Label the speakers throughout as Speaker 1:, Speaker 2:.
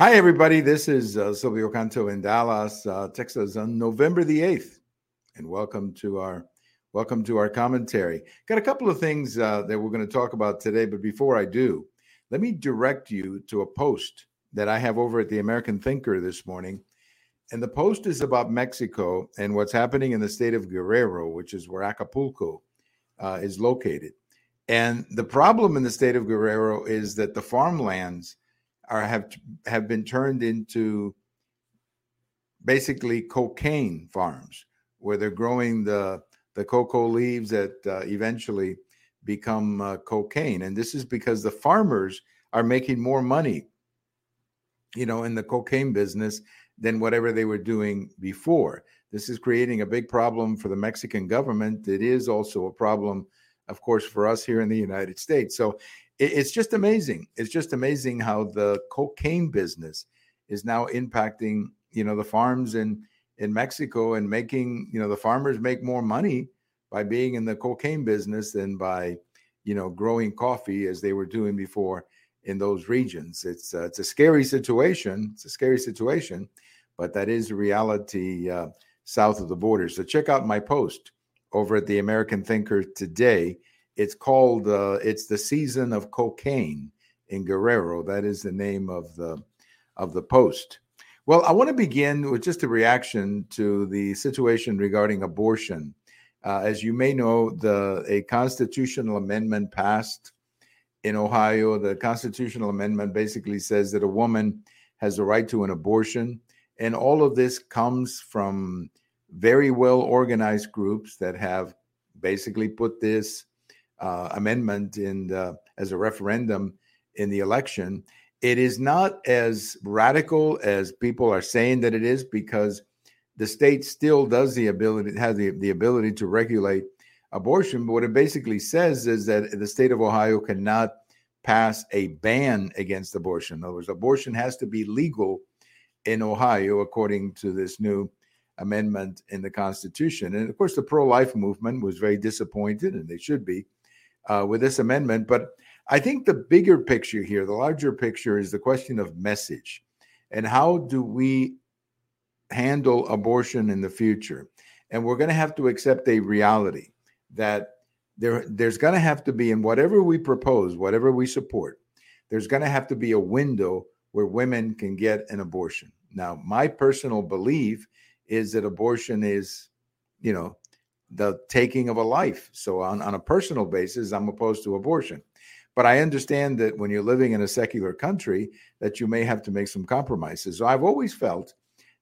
Speaker 1: Hi, everybody. This is uh, Silvio Canto in Dallas, uh, Texas, on November the eighth, and welcome to our welcome to our commentary. Got a couple of things uh, that we're going to talk about today, but before I do, let me direct you to a post that I have over at the American Thinker this morning, and the post is about Mexico and what's happening in the state of Guerrero, which is where Acapulco uh, is located. And the problem in the state of Guerrero is that the farmlands are have have been turned into basically cocaine farms where they're growing the the cocoa leaves that uh, eventually become uh, cocaine. And this is because the farmers are making more money you know in the cocaine business than whatever they were doing before. This is creating a big problem for the mexican government. It is also a problem of course for us here in the united states. So it's just amazing. It's just amazing how the cocaine business is now impacting, you know, the farms in in Mexico and making, you know, the farmers make more money by being in the cocaine business than by, you know, growing coffee as they were doing before in those regions. It's uh, it's a scary situation. It's a scary situation, but that is reality uh, south of the border. So check out my post over at the American Thinker today it's called uh, it's the season of cocaine in Guerrero. That is the name of the of the post. Well, I want to begin with just a reaction to the situation regarding abortion. Uh, as you may know, the a constitutional amendment passed in Ohio. The constitutional amendment basically says that a woman has a right to an abortion, and all of this comes from very well organized groups that have basically put this uh, amendment in the, as a referendum in the election. It is not as radical as people are saying that it is because the state still does the ability has the, the ability to regulate abortion. But what it basically says is that the state of Ohio cannot pass a ban against abortion. In other words, abortion has to be legal in Ohio according to this new amendment in the Constitution. And of course, the pro life movement was very disappointed, and they should be, uh, with this amendment. But I think the bigger picture here, the larger picture, is the question of message and how do we handle abortion in the future. And we're going to have to accept a reality that there, there's going to have to be, in whatever we propose, whatever we support, there's going to have to be a window where women can get an abortion. Now, my personal belief is that abortion is, you know, the taking of a life. So, on, on a personal basis, I'm opposed to abortion. But I understand that when you're living in a secular country, that you may have to make some compromises. So, I've always felt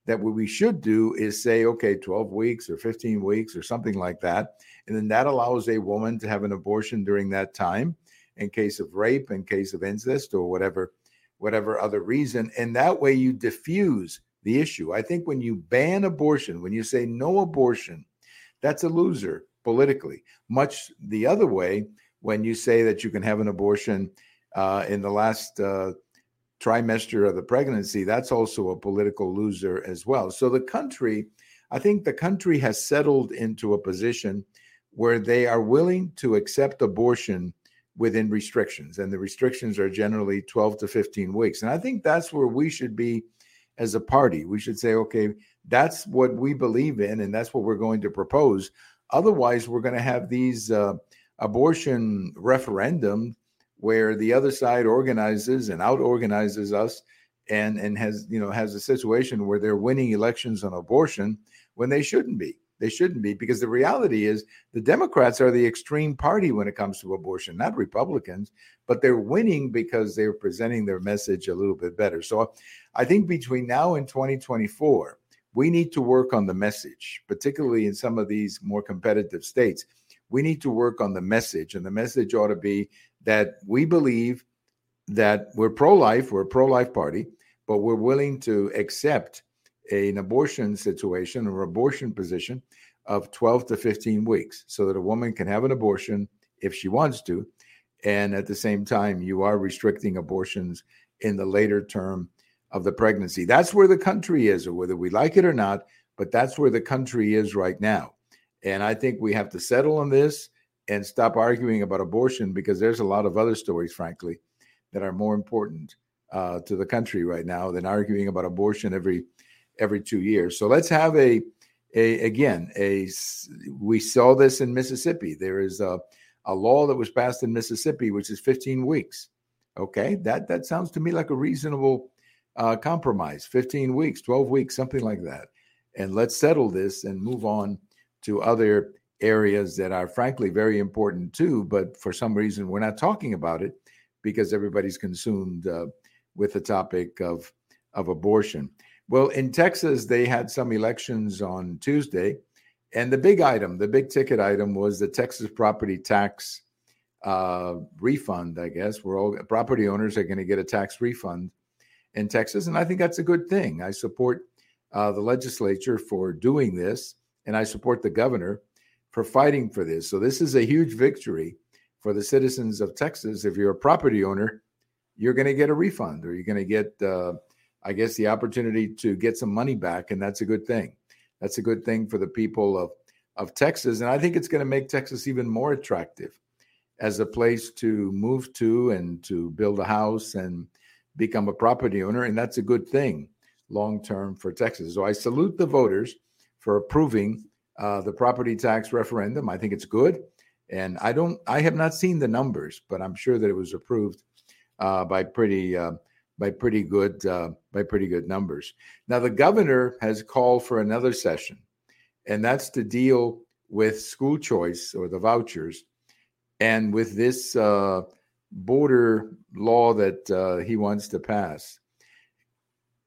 Speaker 1: that what we should do is say, okay, 12 weeks or 15 weeks or something like that. And then that allows a woman to have an abortion during that time in case of rape, in case of incest, or whatever, whatever other reason. And that way you diffuse the issue. I think when you ban abortion, when you say no abortion, that's a loser politically. Much the other way, when you say that you can have an abortion uh, in the last uh, trimester of the pregnancy, that's also a political loser as well. So the country, I think the country has settled into a position where they are willing to accept abortion within restrictions, and the restrictions are generally 12 to 15 weeks. And I think that's where we should be as a party. We should say, okay, that's what we believe in, and that's what we're going to propose. Otherwise, we're going to have these uh, abortion referendum where the other side organizes and out organizes us and and has you know has a situation where they're winning elections on abortion when they shouldn't be they shouldn't be because the reality is the democrats are the extreme party when it comes to abortion not republicans but they're winning because they're presenting their message a little bit better so i think between now and 2024 we need to work on the message, particularly in some of these more competitive states. We need to work on the message, and the message ought to be that we believe that we're pro life, we're a pro life party, but we're willing to accept an abortion situation or abortion position of 12 to 15 weeks so that a woman can have an abortion if she wants to. And at the same time, you are restricting abortions in the later term of the pregnancy. That's where the country is, or whether we like it or not, but that's where the country is right now. And I think we have to settle on this and stop arguing about abortion because there's a lot of other stories, frankly, that are more important uh, to the country right now than arguing about abortion every every two years. So let's have a a again a we saw this in Mississippi. There is a a law that was passed in Mississippi, which is 15 weeks. Okay, that that sounds to me like a reasonable uh, compromise. 15 weeks, 12 weeks, something like that. And let's settle this and move on to other areas that are frankly very important too. But for some reason, we're not talking about it because everybody's consumed uh, with the topic of of abortion. Well, in Texas, they had some elections on Tuesday, and the big item, the big ticket item, was the Texas property tax uh, refund. I guess we're all property owners are going to get a tax refund in Texas, and I think that's a good thing. I support uh, the legislature for doing this, and I support the governor for fighting for this. So this is a huge victory for the citizens of Texas. If you're a property owner, you're going to get a refund, or you're going to get, uh, I guess, the opportunity to get some money back, and that's a good thing. That's a good thing for the people of of Texas, and I think it's going to make Texas even more attractive as a place to move to and to build a house and become a property owner, and that's a good thing long term for Texas. So I salute the voters for approving uh, the property tax referendum. I think it's good, and I don't. I have not seen the numbers, but I'm sure that it was approved uh, by pretty uh, by pretty good uh, by pretty good numbers. Now the governor has called for another session, and that's to deal with school choice or the vouchers, and with this uh, border law that uh, he wants to pass.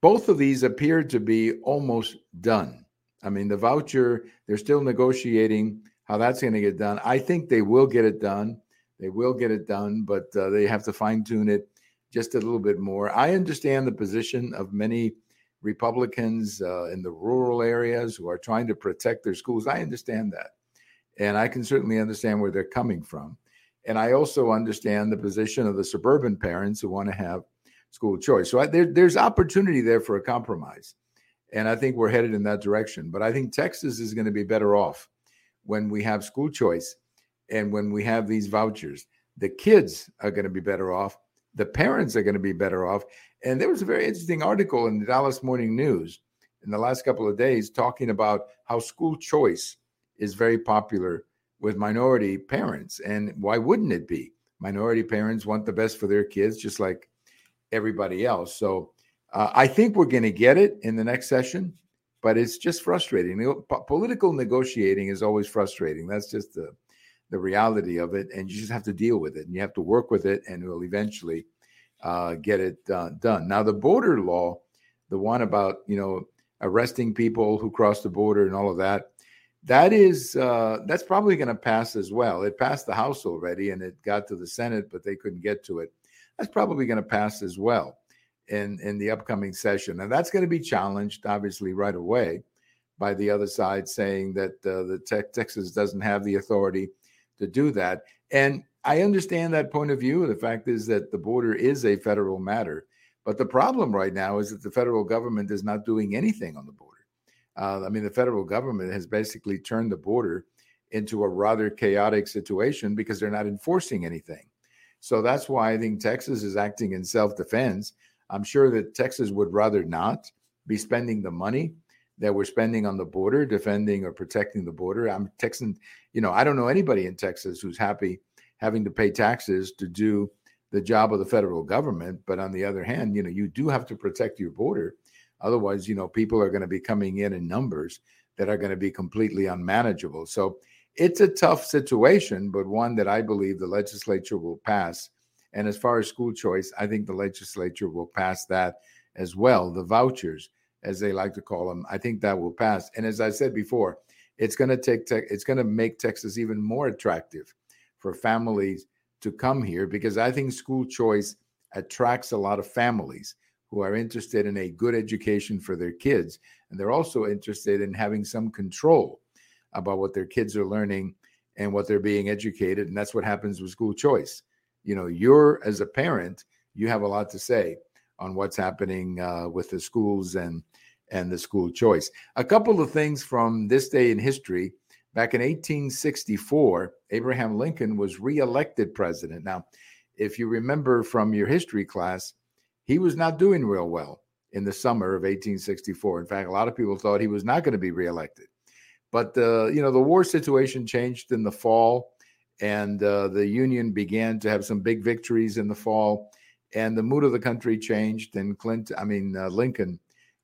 Speaker 1: Both of these appear to be almost done. I mean, the voucher, they're still negotiating how that's going to get done. I think they will get it done. They will get it done, but uh, they have to fine tune it just a little bit more. I understand the position of many Republicans uh, in the rural areas who are trying to protect their schools. I understand that. And I can certainly understand where they're coming from. And I also understand the position of the suburban parents who want to have school choice. So I, there, there's opportunity there for a compromise. And I think we're headed in that direction. But I think Texas is going to be better off when we have school choice and when we have these vouchers. The kids are going to be better off. The parents are going to be better off. And there was a very interesting article in the Dallas Morning News in the last couple of days talking about how school choice is very popular with minority parents. And why wouldn't it be? Minority parents want the best for their kids, just like everybody else. So uh, I think we're going to get it in the next session, but it's just frustrating. Political negotiating is always frustrating. That's just the the reality of it, and you just have to deal with it, and you have to work with it, and we'll eventually uh, get it uh, done. Now, the border law, the one about you know arresting people who cross the border and all of that, that is uh, that's probably going to pass as well. It passed the House already, and it got to the Senate, but they couldn't get to it. That's probably going to pass as well in in the upcoming session, and that's going to be challenged obviously right away by the other side saying that uh, the te- Texas doesn't have the authority to do that. And I understand that point of view. The fact is that the border is a federal matter, but the problem right now is that the federal government is not doing anything on the border. Uh, I mean, the federal government has basically turned the border into a rather chaotic situation because they're not enforcing anything. So that's why I think Texas is acting in self defense. I'm sure that Texas would rather not be spending the money that we're spending on the border, defending or protecting the border. I'm Texan, you know, I don't know anybody in Texas who's happy having to pay taxes to do the job of the federal government. But on the other hand, you know, you do have to protect your border. Otherwise, you know, people are going to be coming in in numbers that are going to be completely unmanageable. So it's a tough situation, but one that I believe the legislature will pass. And as far as school choice, I think the legislature will pass that as well. The vouchers, as they like to call them, I think that will pass. And as I said before, it's going to take te- it's going to make Texas even more attractive for families to come here because I think school choice attracts a lot of families who are interested in a good education for their kids. And they're also interested in having some control about what their kids are learning and what they're being educated. And that's what happens with school choice. You know, you're as a parent, you have a lot to say on what's happening uh, with the schools and and the school choice. A couple of things from this day in history. Back in 1864, Abraham Lincoln was reelected president. Now, if you remember from your history class, he was not doing real well in the summer of 1864. In fact, a lot of people thought he was not going to be reelected. But the you know the war situation changed in the fall, and uh, the Union began to have some big victories in the fall, and the mood of the country changed. And Clinton, I mean uh, Lincoln,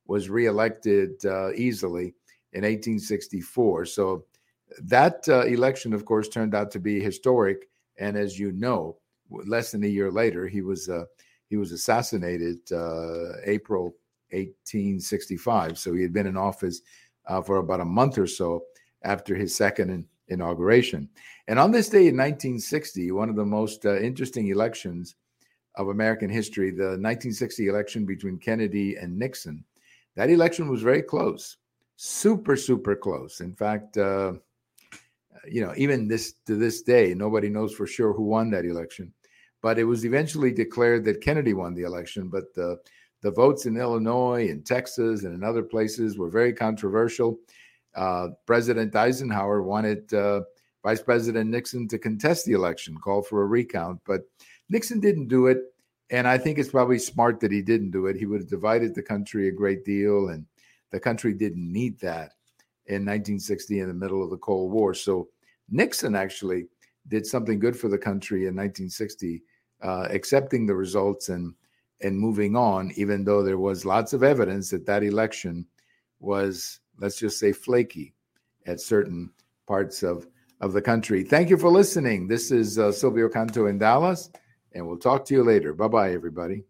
Speaker 1: was reelected uh, easily in 1864. So that uh, election, of course, turned out to be historic. And as you know, less than a year later, he was uh, he was assassinated uh, April 1865. So he had been in office uh, for about a month or so after his second in, inauguration. And on this day in 1960, one of the most uh, interesting elections of American history, the 1960 election between Kennedy and Nixon, that election was very close, super, super close. In fact, uh, you know, even this to this day, nobody knows for sure who won that election. But it was eventually declared that Kennedy won the election. But the the votes in Illinois and Texas and in other places were very controversial. Uh, President Eisenhower wanted uh, Vice President Nixon to contest the election, call for a recount, but Nixon didn't do it. And I think it's probably smart that he didn't do it. He would have divided the country a great deal, and the country didn't need that in 1960 in the middle of the Cold War. So Nixon actually did something good for the country in 1960, uh, accepting the results and and moving on, even though there was lots of evidence that that election was, let's just say, flaky at certain parts of of the country. Thank you for listening. This is uh, Silvio Canto in Dallas, and we'll talk to you later. Bye bye, everybody.